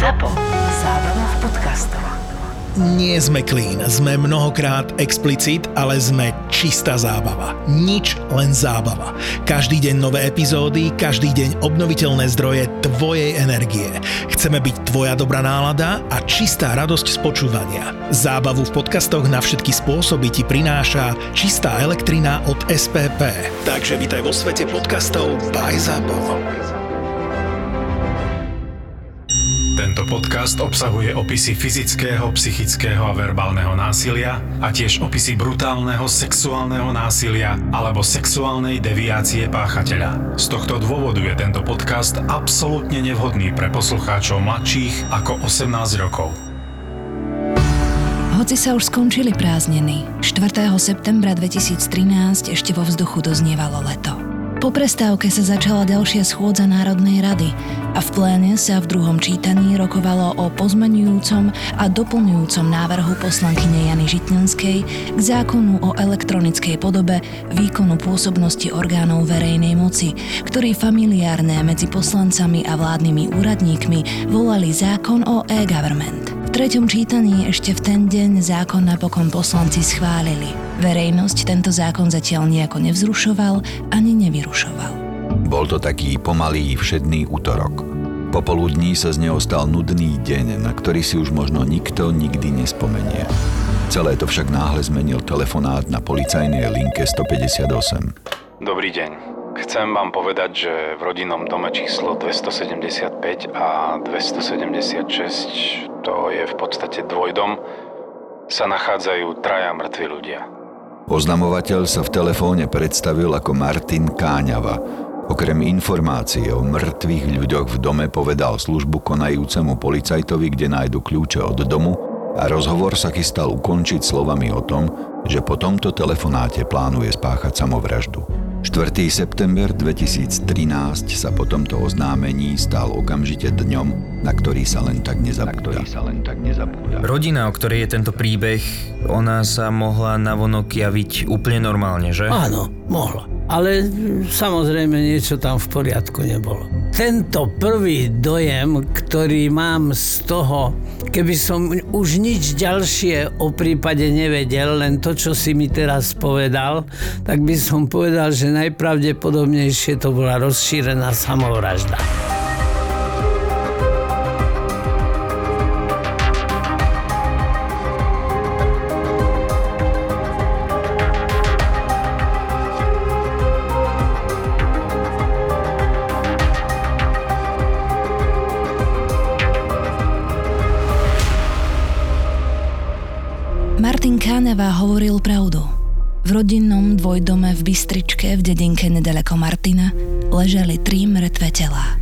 ZAPO. Zábrná v podcastov. Nie sme clean, sme mnohokrát explicit, ale sme čistá zábava. Nič, len zábava. Každý deň nové epizódy, každý deň obnoviteľné zdroje tvojej energie. Chceme byť tvoja dobrá nálada a čistá radosť z počúvania. Zábavu v podcastoch na všetky spôsoby ti prináša čistá elektrina od SPP. Takže vítaj vo svete podcastov by ZAPO. Podcast obsahuje opisy fyzického, psychického a verbálneho násilia a tiež opisy brutálneho sexuálneho násilia alebo sexuálnej deviácie páchateľa. Z tohto dôvodu je tento podcast absolútne nevhodný pre poslucháčov mladších ako 18 rokov. Hoci sa už skončili prázdniny, 4. septembra 2013 ešte vo vzduchu doznievalo leto. Po prestávke sa začala ďalšia schôdza Národnej rady a v pléne sa v druhom čítaní rokovalo o pozmenujúcom a doplňujúcom návrhu poslankyne Jany Žitňanskej k zákonu o elektronickej podobe výkonu pôsobnosti orgánov verejnej moci, ktorý familiárne medzi poslancami a vládnymi úradníkmi volali zákon o e-government. Treťom čítaní ešte v ten deň zákon napokon poslanci schválili. Verejnosť tento zákon zatiaľ nejako nevzrušoval ani nevyrušoval. Bol to taký pomalý všedný útorok. Popoludní sa z neho stal nudný deň, na ktorý si už možno nikto nikdy nespomenie. Celé to však náhle zmenil telefonát na policajnej linke 158. Dobrý deň. Chcem vám povedať, že v rodinnom dome číslo 275 a 276, to je v podstate dvojdom, sa nachádzajú traja mŕtvi ľudia. Oznamovateľ sa v telefóne predstavil ako Martin Káňava. Okrem informácií o mŕtvych ľuďoch v dome povedal službu konajúcemu policajtovi, kde nájdu kľúče od domu a rozhovor sa chystal ukončiť slovami o tom, že po tomto telefonáte plánuje spáchať samovraždu. 4. september 2013 sa po tomto oznámení stal okamžite dňom, na ktorý sa len tak nezabúda. sa len tak nezabúda. Rodina, o ktorej je tento príbeh, ona sa mohla navonok javiť úplne normálne, že? Áno, mohla. Ale samozrejme niečo tam v poriadku nebolo. Tento prvý dojem, ktorý mám z toho, keby som už nič ďalšie o prípade nevedel, len to, čo si mi teraz povedal, tak by som povedal, že najpravdepodobnejšie to bola rozšírená samovražda. Hovoril pravdu. V rodinnom dvojdome v Bystričke v dedinke nedaleko Martina ležali tri mŕtve telá.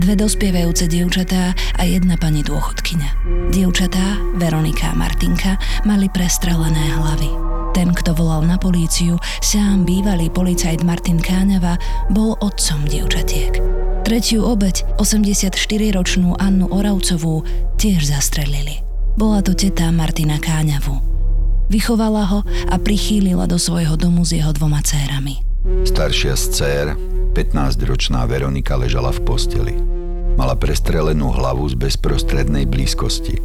Dve dospievajúce dievčatá a jedna pani dôchodkyňa. Dievčatá, Veronika a Martinka, mali prestrelené hlavy. Ten, kto volal na políciu, sám bývalý policajt Martin Káneva, bol otcom dievčatiek. Tretiu obeď, 84-ročnú Annu Oravcovú, tiež zastrelili. Bola to teta Martina Káňavu. Vychovala ho a prichýlila do svojho domu s jeho dvoma cérami. Staršia z dcér, 15-ročná Veronika ležala v posteli. Mala prestrelenú hlavu z bezprostrednej blízkosti.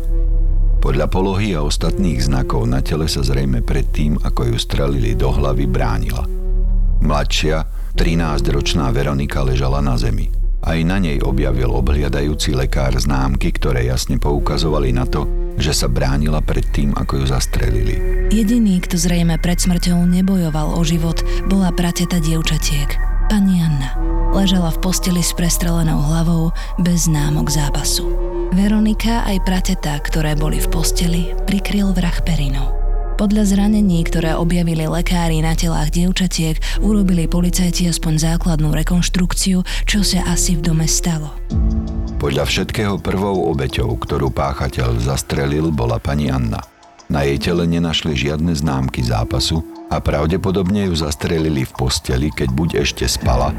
Podľa polohy a ostatných znakov na tele sa zrejme pred tým, ako ju strelili do hlavy, bránila. Mladšia, 13-ročná Veronika ležala na zemi. Aj na nej objavil obhliadajúci lekár známky, ktoré jasne poukazovali na to, že sa bránila pred tým, ako ju zastrelili. Jediný, kto zrejme pred smrťou nebojoval o život, bola prateta dievčatiek, pani Anna. Ležala v posteli s prestrelenou hlavou, bez známok zápasu. Veronika aj prateta, ktoré boli v posteli, prikryl vrah perinou. Podľa zranení, ktoré objavili lekári na telách dievčatiek, urobili policajti aspoň základnú rekonštrukciu, čo sa asi v dome stalo. Podľa všetkého prvou obeťou, ktorú páchateľ zastrelil, bola pani Anna. Na jej tele nenašli žiadne známky zápasu a pravdepodobne ju zastrelili v posteli, keď buď ešte spala,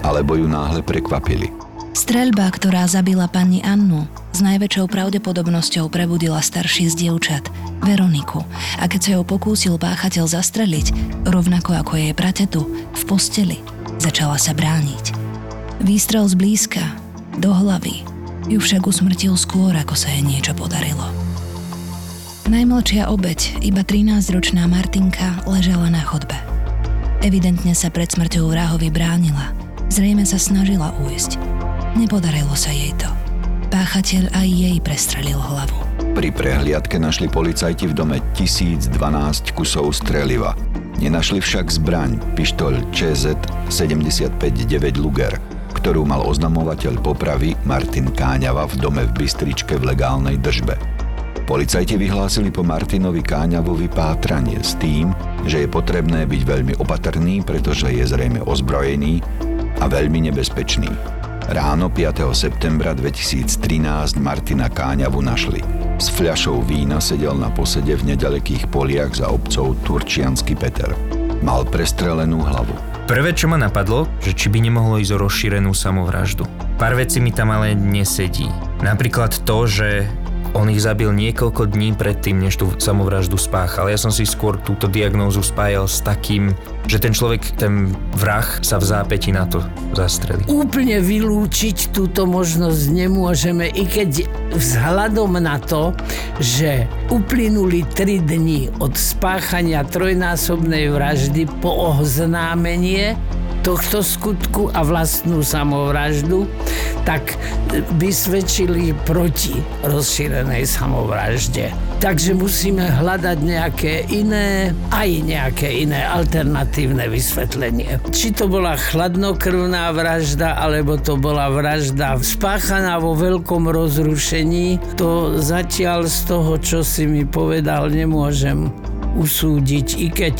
alebo ju náhle prekvapili. Streľba, ktorá zabila pani Annu, s najväčšou pravdepodobnosťou prebudila starší z dievčat, Veroniku, a keď sa ju pokúsil páchateľ zastreliť, rovnako ako jej pratetu, v posteli, začala sa brániť. Výstrel zblízka, do hlavy, ju však usmrtil skôr, ako sa jej niečo podarilo. Najmladšia obeď, iba 13-ročná Martinka, ležala na chodbe. Evidentne sa pred smrťou vrahovi bránila. Zrejme sa snažila ujsť. Nepodarilo sa jej to. Páchateľ aj jej prestrelil hlavu. Pri prehliadke našli policajti v dome 1012 kusov streliva. Nenašli však zbraň, pištoľ ČZ 75-9 Luger, ktorú mal oznamovateľ popravy Martin Káňava v dome v Bystričke v legálnej držbe. Policajti vyhlásili po Martinovi Káňavovi pátranie s tým, že je potrebné byť veľmi opatrný, pretože je zrejme ozbrojený a veľmi nebezpečný. Ráno 5. septembra 2013 Martina Káňavu našli. S fľašou vína sedel na posede v nedalekých poliach za obcov Turčiansky Peter. Mal prestrelenú hlavu. Prvé, čo ma napadlo, že či by nemohlo ísť o rozšírenú samovraždu. Pár vecí mi tam ale nesedí. Napríklad to, že on ich zabil niekoľko dní predtým, než tú samovraždu spáchal. Ja som si skôr túto diagnózu spájal s takým, že ten človek, ten vrah sa v zápäti na to zastrelí. Úplne vylúčiť túto možnosť nemôžeme, i keď vzhľadom na to, že uplynuli 3 dni od spáchania trojnásobnej vraždy po oznámenie tohto skutku a vlastnú samovraždu, tak by svedčili proti rozšírenej samovražde. Takže musíme hľadať nejaké iné, aj nejaké iné alternatívne vysvetlenie. Či to bola chladnokrvná vražda, alebo to bola vražda spáchaná vo veľkom rozrušení, to zatiaľ z toho, čo si mi povedal, nemôžem usúdiť, i keď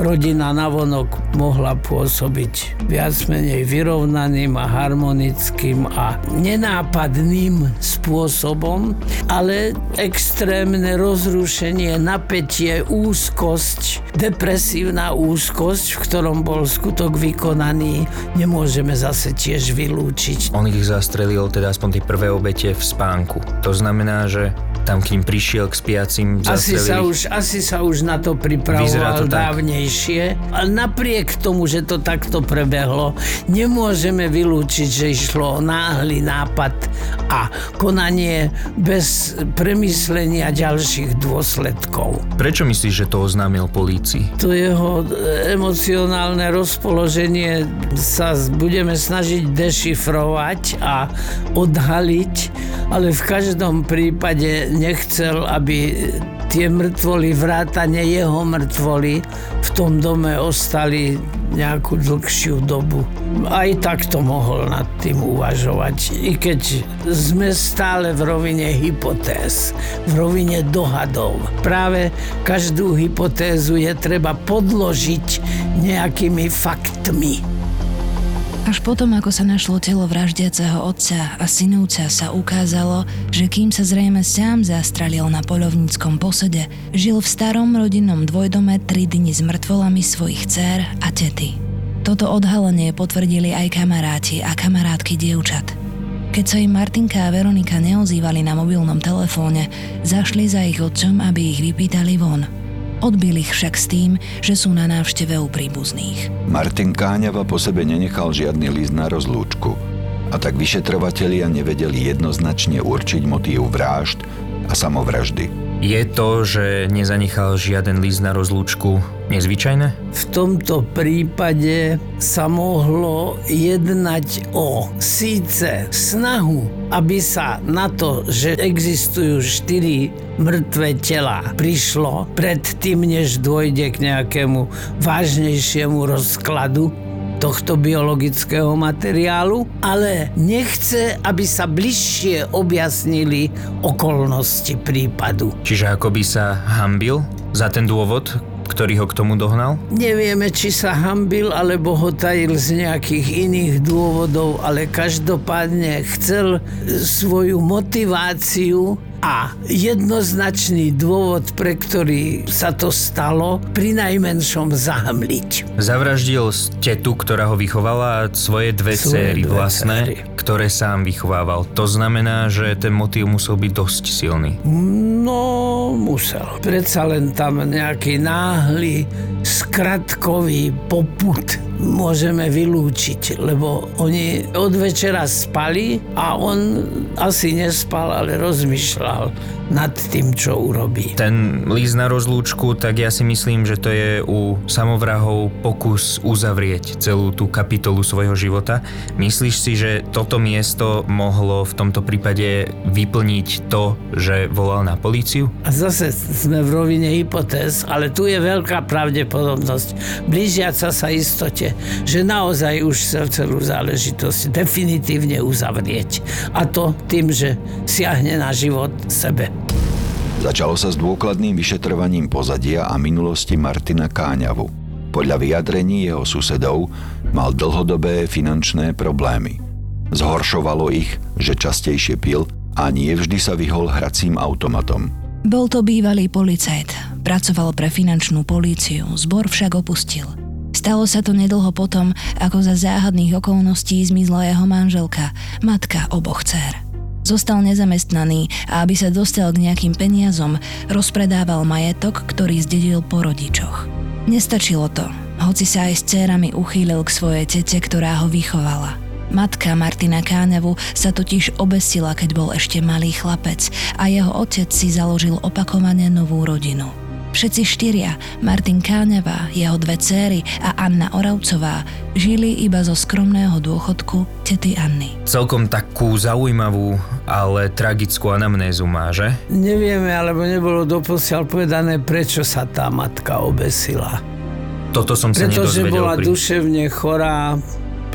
rodina navonok mohla pôsobiť viac menej vyrovnaným a harmonickým a nenápadným spôsobom, ale extrémne rozrušenie, napätie, úzkosť, depresívna úzkosť, v ktorom bol skutok vykonaný, nemôžeme zase tiež vylúčiť. On ich zastrelil teda aspoň tie prvé obete v spánku. To znamená, že tam k ním prišiel k spiacim, asi sa, už, asi sa už na to pripravoval to dávnejšie. A napriek tomu, že to takto prebehlo, nemôžeme vylúčiť, že išlo náhly nápad a konanie bez premyslenia ďalších dôsledkov. Prečo myslíš, že to oznámil polícii? To jeho emocionálne rozpoloženie sa budeme snažiť dešifrovať a odhaliť, ale v každom prípade nechcel, aby tie mŕtvoly, vrátane jeho mŕtvoly v tom dome ostali nejakú dlhšiu dobu. Aj takto mohol nad tým uvažovať. I keď sme stále v rovine hypotéz, v rovine dohadov. Práve každú hypotézu je treba podložiť nejakými faktmi. Až potom, ako sa našlo telo vraždiaceho otca a synovca, sa ukázalo, že kým sa zrejme sám zastrelil na polovníckom posede, žil v starom rodinnom dvojdome tri dni s mŕtvolami svojich dcer a tety. Toto odhalenie potvrdili aj kamaráti a kamarátky dievčat. Keď sa im Martinka a Veronika neozývali na mobilnom telefóne, zašli za ich otcom, aby ich vypýtali von – Odbil ich však s tým, že sú na návšteve u príbuzných. Martin Káňava po sebe nenechal žiadny list na rozlúčku a tak vyšetrovatelia nevedeli jednoznačne určiť motív vražd a samovraždy. Je to, že nezanechal žiaden list na rozlúčku nezvyčajné? V tomto prípade sa mohlo jednať o síce snahu, aby sa na to, že existujú štyri mŕtve tela, prišlo predtým, než dôjde k nejakému vážnejšiemu rozkladu tohto biologického materiálu, ale nechce, aby sa bližšie objasnili okolnosti prípadu. Čiže ako by sa hambil za ten dôvod, ktorý ho k tomu dohnal? Nevieme, či sa hambil, alebo ho tajil z nejakých iných dôvodov, ale každopádne chcel svoju motiváciu a jednoznačný dôvod, pre ktorý sa to stalo, pri najmenšom zahamliť. Zavraždil tetu, ktorá ho vychovala a svoje dve céry vlastné, céry. ktoré sám vychovával. To znamená, že ten motív musel byť dosť silný. No, musel. Predsa len tam nejaký náhly, skratkový poput môžeme vylúčiť, lebo oni od večera spali a on asi nespal, ale rozmýšľal nad tým, čo urobí. Ten líst na rozlúčku, tak ja si myslím, že to je u samovrahov pokus uzavrieť celú tú kapitolu svojho života. Myslíš si, že toto miesto mohlo v tomto prípade vyplniť to, že volal na políciu? A zase sme v rovine hypotéz, ale tu je veľká pravdepodobnosť blížiaca sa istote, že naozaj už chcel celú záležitosť definitívne uzavrieť. A to tým, že siahne na život sebe. Začalo sa s dôkladným vyšetrovaním pozadia a minulosti Martina Káňavu. Podľa vyjadrení jeho susedov mal dlhodobé finančné problémy. Zhoršovalo ich, že častejšie pil a nie vždy sa vyhol hracím automatom. Bol to bývalý policajt, pracoval pre finančnú políciu, zbor však opustil. Stalo sa to nedlho potom, ako za záhadných okolností zmizla jeho manželka, matka oboch dcer. Zostal nezamestnaný a aby sa dostal k nejakým peniazom, rozpredával majetok, ktorý zdedil po rodičoch. Nestačilo to, hoci sa aj s cérami uchýlil k svojej tete, ktorá ho vychovala – Matka Martina Káňavu sa totiž obesila, keď bol ešte malý chlapec a jeho otec si založil opakovane novú rodinu. Všetci štyria, Martin Káňava, jeho dve céry a Anna Oravcová, žili iba zo skromného dôchodku tety Anny. Celkom takú zaujímavú, ale tragickú anamnézu má, že? Nevieme, alebo nebolo doposiaľ povedané, prečo sa tá matka obesila. Toto som sa Pretože nedozvedel. bola pri- duševne chorá,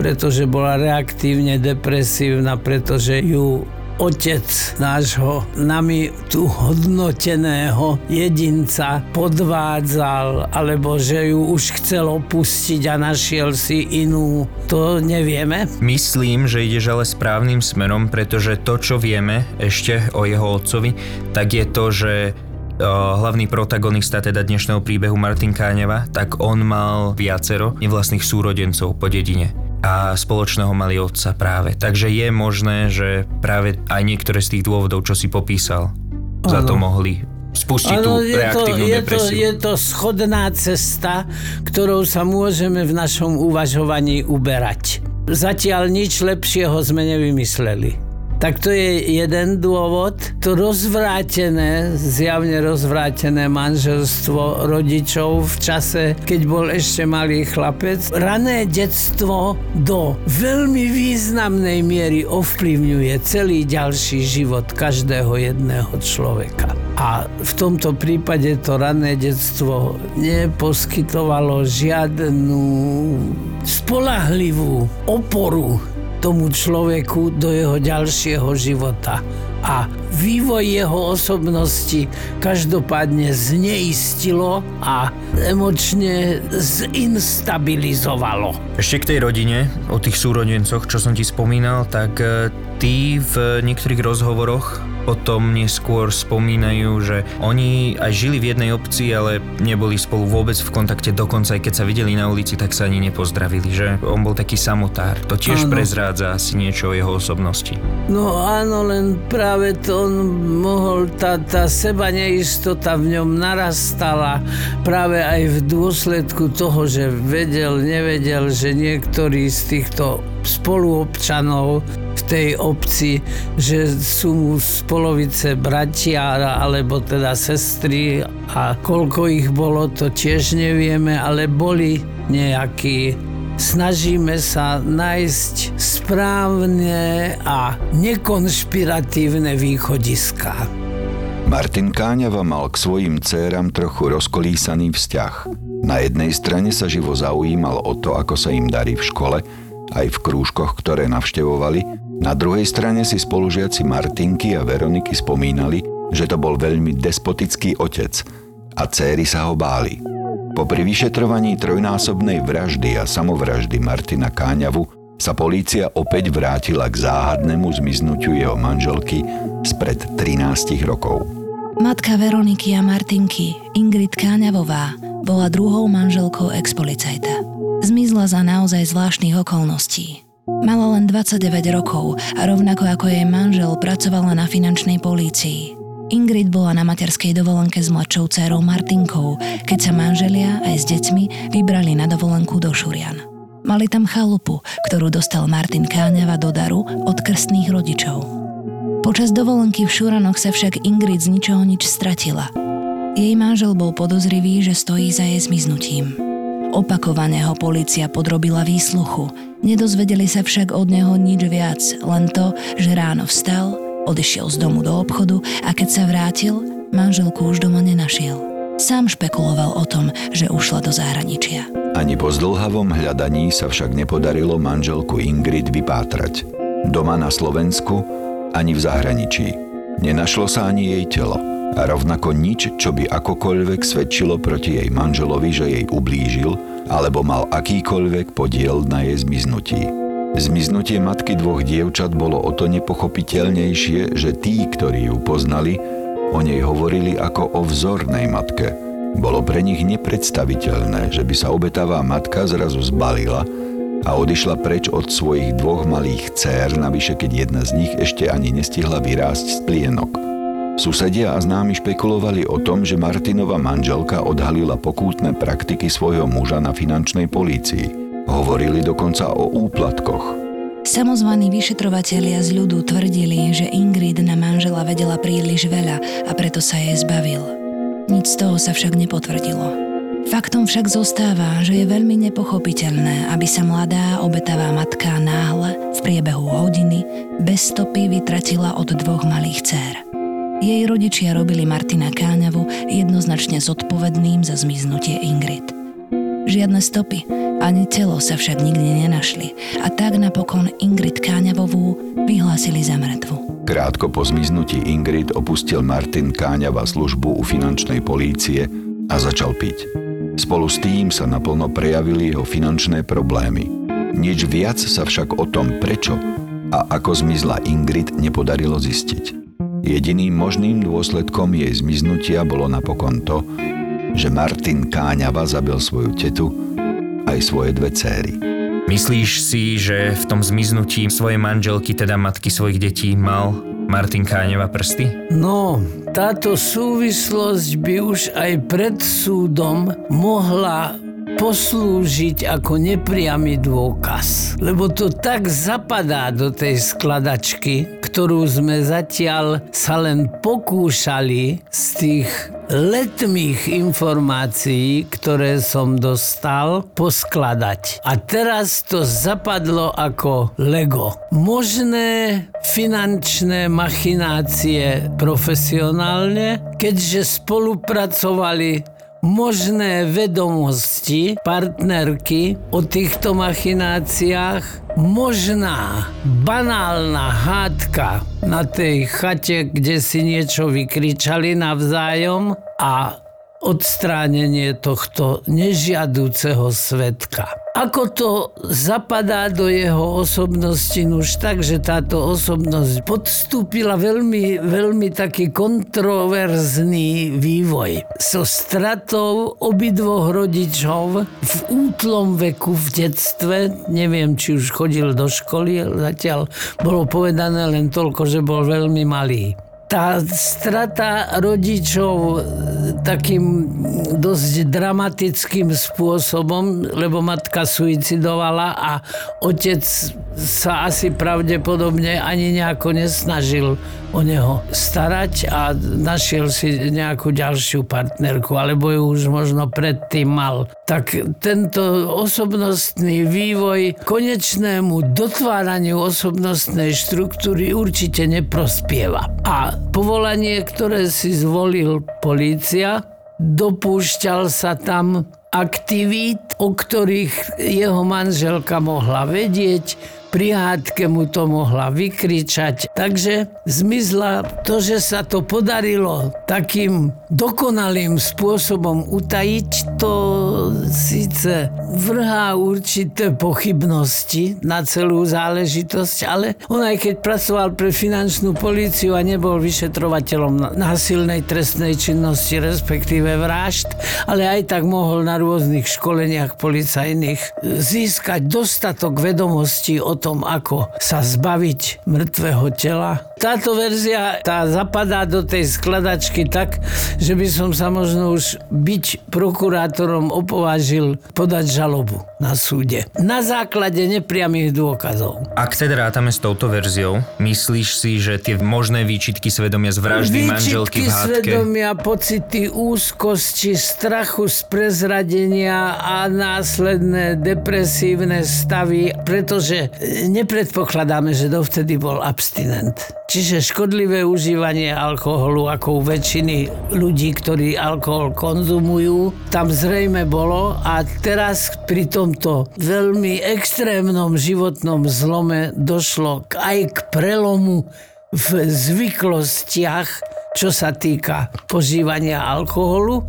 pretože bola reaktívne depresívna, pretože ju otec nášho nami tu hodnoteného jedinca podvádzal, alebo že ju už chcel opustiť a našiel si inú, to nevieme. Myslím, že ideš ale správnym smerom, pretože to, čo vieme ešte o jeho otcovi, tak je to, že o, hlavný protagonista teda dnešného príbehu Martin Káňeva, tak on mal viacero nevlastných súrodencov po dedine a spoločného mali otca práve. Takže je možné, že práve aj niektoré z tých dôvodov, čo si popísal, za to mohli spustiť tú je to, reaktívnu je, to, depresiu. je to schodná cesta, ktorou sa môžeme v našom uvažovaní uberať. Zatiaľ nič lepšieho sme nevymysleli. Tak to je jeden dôvod. To rozvrátené, zjavne rozvrátené manželstvo rodičov v čase, keď bol ešte malý chlapec. Rané detstvo do veľmi významnej miery ovplyvňuje celý ďalší život každého jedného človeka. A v tomto prípade to rané detstvo neposkytovalo žiadnu spolahlivú oporu tomu človeku do jeho ďalšieho života. A vývoj jeho osobnosti každopádne zneistilo a emočne zinstabilizovalo. Ešte k tej rodine, o tých súrodencoch, čo som ti spomínal, tak e, tí v niektorých rozhovoroch potom neskôr spomínajú, že oni aj žili v jednej obci, ale neboli spolu vôbec v kontakte, dokonca aj keď sa videli na ulici, tak sa ani nepozdravili, že on bol taký samotár. To tiež Áno. prezrádza asi niečo o jeho osobnosti. No áno, len práve to on mohol, tá, tá seba neistota v ňom narastala práve aj v dôsledku toho, že vedel, nevedel, že niektorí z týchto spoluobčanov v tej obci, že sú mu z polovice bratia alebo teda sestry a koľko ich bolo, to tiež nevieme, ale boli nejakí snažíme sa nájsť správne a nekonšpiratívne východiska. Martin Káňava mal k svojim dcéram trochu rozkolísaný vzťah. Na jednej strane sa živo zaujímal o to, ako sa im darí v škole, aj v krúžkoch, ktoré navštevovali. Na druhej strane si spolužiaci Martinky a Veroniky spomínali, že to bol veľmi despotický otec a céry sa ho báli. Popri vyšetrovaní trojnásobnej vraždy a samovraždy Martina Káňavu sa polícia opäť vrátila k záhadnému zmiznutiu jeho manželky spred 13 rokov. Matka Veroniky a Martinky, Ingrid Káňavová, bola druhou manželkou ex-policajta. Zmizla za naozaj zvláštnych okolností. Mala len 29 rokov a rovnako ako jej manžel pracovala na finančnej polícii. Ingrid bola na materskej dovolenke s mladšou dcérou Martinkou, keď sa manželia aj s deťmi vybrali na dovolenku do Šurian. Mali tam chalupu, ktorú dostal Martin Káňava do daru od krstných rodičov. Počas dovolenky v Šuranoch sa však Ingrid z ničoho nič stratila. Jej manžel bol podozrivý, že stojí za jej zmiznutím. Opakovane ho polícia podrobila výsluchu. Nedozvedeli sa však od neho nič viac, len to, že ráno vstal, odišiel z domu do obchodu a keď sa vrátil, manželku už doma nenašiel. Sám špekuloval o tom, že ušla do zahraničia. Ani po zdlhavom hľadaní sa však nepodarilo manželku Ingrid vypátrať. Doma na Slovensku ani v zahraničí. Nenašlo sa ani jej telo a rovnako nič, čo by akokoľvek svedčilo proti jej manželovi, že jej ublížil alebo mal akýkoľvek podiel na jej zmiznutí. Zmiznutie matky dvoch dievčat bolo o to nepochopiteľnejšie, že tí, ktorí ju poznali, O nej hovorili ako o vzornej matke. Bolo pre nich nepredstaviteľné, že by sa obetavá matka zrazu zbalila a odišla preč od svojich dvoch malých dcér, navyše keď jedna z nich ešte ani nestihla vyrásť z plienok. Susedia a známi špekulovali o tom, že Martinova manželka odhalila pokútne praktiky svojho muža na finančnej polícii. Hovorili dokonca o úplatkoch, Samozvaní vyšetrovatelia z ľudu tvrdili, že Ingrid na manžela vedela príliš veľa a preto sa jej zbavil. Nič z toho sa však nepotvrdilo. Faktom však zostáva, že je veľmi nepochopiteľné, aby sa mladá obetavá matka náhle v priebehu hodiny bez stopy vytratila od dvoch malých dcér. Jej rodičia robili Martina Káňavu jednoznačne zodpovedným za zmiznutie Ingrid. Žiadne stopy, ani telo sa však nikdy nenašli a tak napokon Ingrid Káňavovú vyhlásili za mŕtvu. Krátko po zmiznutí Ingrid opustil Martin Káňava službu u finančnej polície a začal piť. Spolu s tým sa naplno prejavili jeho finančné problémy. Nič viac sa však o tom, prečo a ako zmizla Ingrid, nepodarilo zistiť. Jediným možným dôsledkom jej zmiznutia bolo napokon to, že Martin Káňava zabil svoju tetu aj svoje dve céry. Myslíš si, že v tom zmiznutí svojej manželky, teda matky svojich detí, mal Martin Káňeva prsty? No, táto súvislosť by už aj pred súdom mohla poslúžiť ako nepriamy dôkaz. Lebo to tak zapadá do tej skladačky, ktorú sme zatiaľ sa len pokúšali z tých letmých informácií, ktoré som dostal, poskladať. A teraz to zapadlo ako Lego. Možné finančné machinácie profesionálne, keďže spolupracovali možné vedomosti partnerky o týchto machináciách, možná banálna hádka na tej chate, kde si niečo vykričali navzájom a odstránenie tohto nežiadúceho svetka. Ako to zapadá do jeho osobnosti, už tak, že táto osobnosť podstúpila veľmi, veľmi taký kontroverzný vývoj. So stratou obidvoch rodičov v útlom veku v detstve, neviem, či už chodil do školy, zatiaľ bolo povedané len toľko, že bol veľmi malý tá strata rodičov takým dosť dramatickým spôsobom, lebo matka suicidovala a otec sa asi pravdepodobne ani nejako nesnažil o neho starať a našiel si nejakú ďalšiu partnerku, alebo ju už možno predtým mal. Tak tento osobnostný vývoj konečnému dotváraniu osobnostnej štruktúry určite neprospieva. A povolanie, ktoré si zvolil polícia, dopúšťal sa tam aktivít, o ktorých jeho manželka mohla vedieť, pri hádke mu to mohla vykričať. Takže zmizla to, že sa to podarilo takým dokonalým spôsobom utajiť, to síce vrhá určité pochybnosti na celú záležitosť, ale on aj keď pracoval pre finančnú políciu a nebol vyšetrovateľom násilnej trestnej činnosti, respektíve vražd, ale aj tak mohol na rôznych školeniach policajných získať dostatok vedomostí o tom, ako sa zbaviť mŕtvého tela, táto verzia tá zapadá do tej skladačky tak, že by som sa možno už byť prokurátorom opovážil podať žalobu na súde. Na základe nepriamých dôkazov. Ak teda rátame s touto verziou, myslíš si, že tie možné výčitky svedomia z vraždy manželky v hádke... svedomia, pocity úzkosti, strachu z prezradenia a následné depresívne stavy, pretože nepredpokladáme, že dovtedy bol abstinent. Čiže škodlivé užívanie alkoholu ako u väčšiny ľudí, ktorí alkohol konzumujú, tam zrejme bolo a teraz pri tomto veľmi extrémnom životnom zlome došlo aj k prelomu v zvyklostiach čo sa týka požívania alkoholu.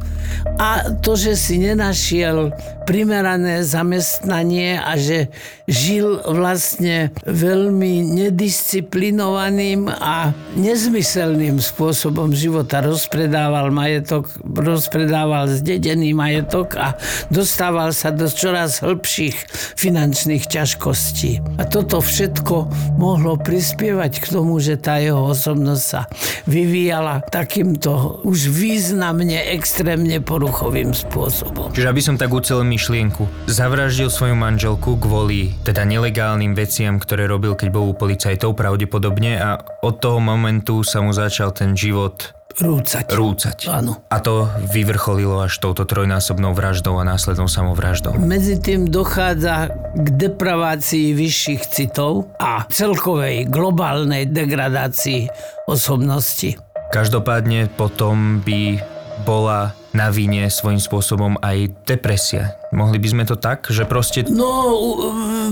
A to, že si nenašiel primerané zamestnanie a že žil vlastne veľmi nedisciplinovaným a nezmyselným spôsobom života. Rozpredával majetok, rozpredával zdedený majetok a dostával sa do čoraz hĺbších finančných ťažkostí. A toto všetko mohlo prispievať k tomu, že tá jeho osobnosť sa vyvíjala takýmto už významne, extrémne poruchovým spôsobom. Čiže aby som tak ucelil myšlienku, zavraždil svoju manželku kvôli teda nelegálnym veciam, ktoré robil, keď bol u policajtov pravdepodobne a od toho momentu sa mu začal ten život Rúcať. rúcať. Áno. A to vyvrcholilo až touto trojnásobnou vraždou a následnou samovraždou. Medzi tým dochádza k depravácii vyšších citov a celkovej globálnej degradácii osobnosti. Každopádne potom by bola na vine svojím spôsobom aj depresia. Mohli by sme to tak, že proste... No,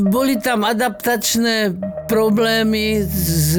boli tam adaptačné problémy s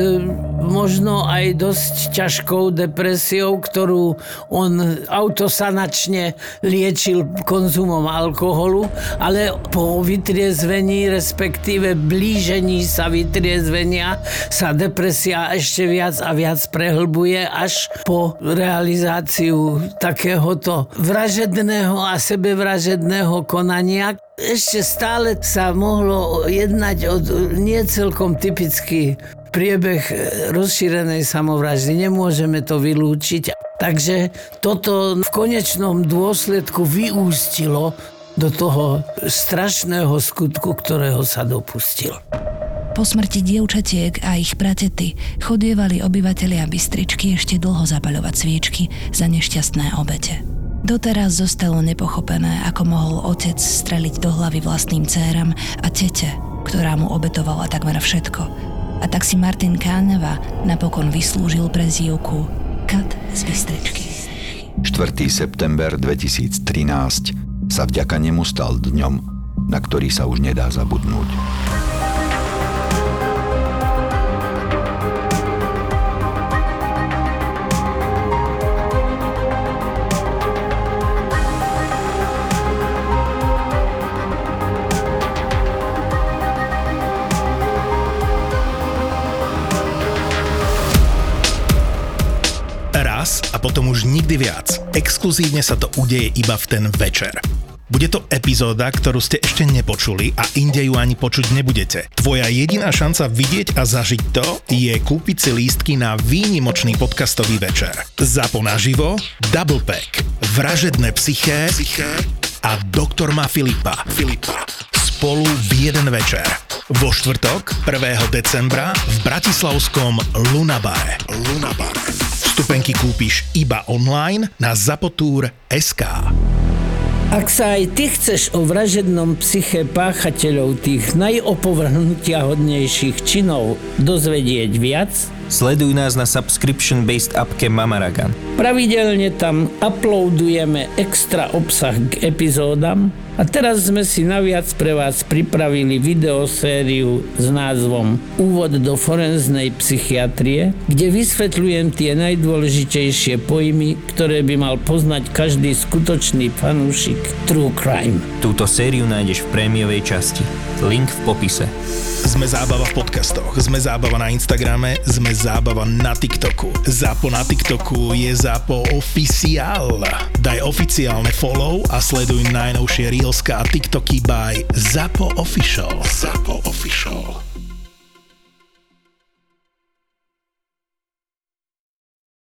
možno aj dosť ťažkou depresiou, ktorú on autosanačne liečil konzumom alkoholu, ale po vytriezvení, respektíve blížení sa vytriezvenia sa depresia ešte viac a viac prehlbuje až po realizáciu takéhoto vražedného a sebevražedného konania. Ešte stále sa mohlo jednať o nie celkom typický priebeh e, rozšírenej samovraždy. Nemôžeme to vylúčiť. Takže toto v konečnom dôsledku vyústilo do toho strašného skutku, ktorého sa dopustil. Po smrti dievčatiek a ich pratety chodievali obyvatelia Bystričky ešte dlho zapaľovať sviečky za nešťastné obete. Doteraz zostalo nepochopené, ako mohol otec streliť do hlavy vlastným céram a tete, ktorá mu obetovala takmer všetko. A tak si Martin Káňava napokon vyslúžil prezývku Kat z Bystričky. 4. september 2013 sa vďaka nemu stal dňom, na ktorý sa už nedá zabudnúť. Potom už nikdy viac. Exkluzívne sa to udeje iba v ten večer. Bude to epizóda, ktorú ste ešte nepočuli a inde ju ani počuť nebudete. Tvoja jediná šanca vidieť a zažiť to je kúpiť si lístky na výnimočný podcastový večer. Zapo naživo, Double Pack, Vražedné psyché, psyché a Doktor má Filipa. Filipa. Spolu v jeden večer. Vo štvrtok, 1. decembra v Bratislavskom Lunabare. Lunabare. Vstupenky kúpiš iba online na zapotur.sk. Ak sa aj ty chceš o vražednom psyche páchateľov tých najopovrhnutia hodnejších činov dozvedieť viac, Sleduj nás na subscription-based appke Mamaragan. pravidelne tam uploadujeme extra obsah k epizódam a teraz sme si naviac pre vás pripravili videosériu s názvom Úvod do forenznej psychiatrie, kde vysvetľujem tie najdôležitejšie pojmy, ktoré by mal poznať každý skutočný fanúšik True Crime. Túto sériu nájdeš v prémiovej časti. Link v popise. Sme zábava v podcastoch, sme zábava na Instagrame, sme zábava na TikToku. Zápo na TikToku je Zápo oficiál. Daj oficiálne follow a sleduj najnovšie Reelska a TikToky by Zapo Official. Zapo Official.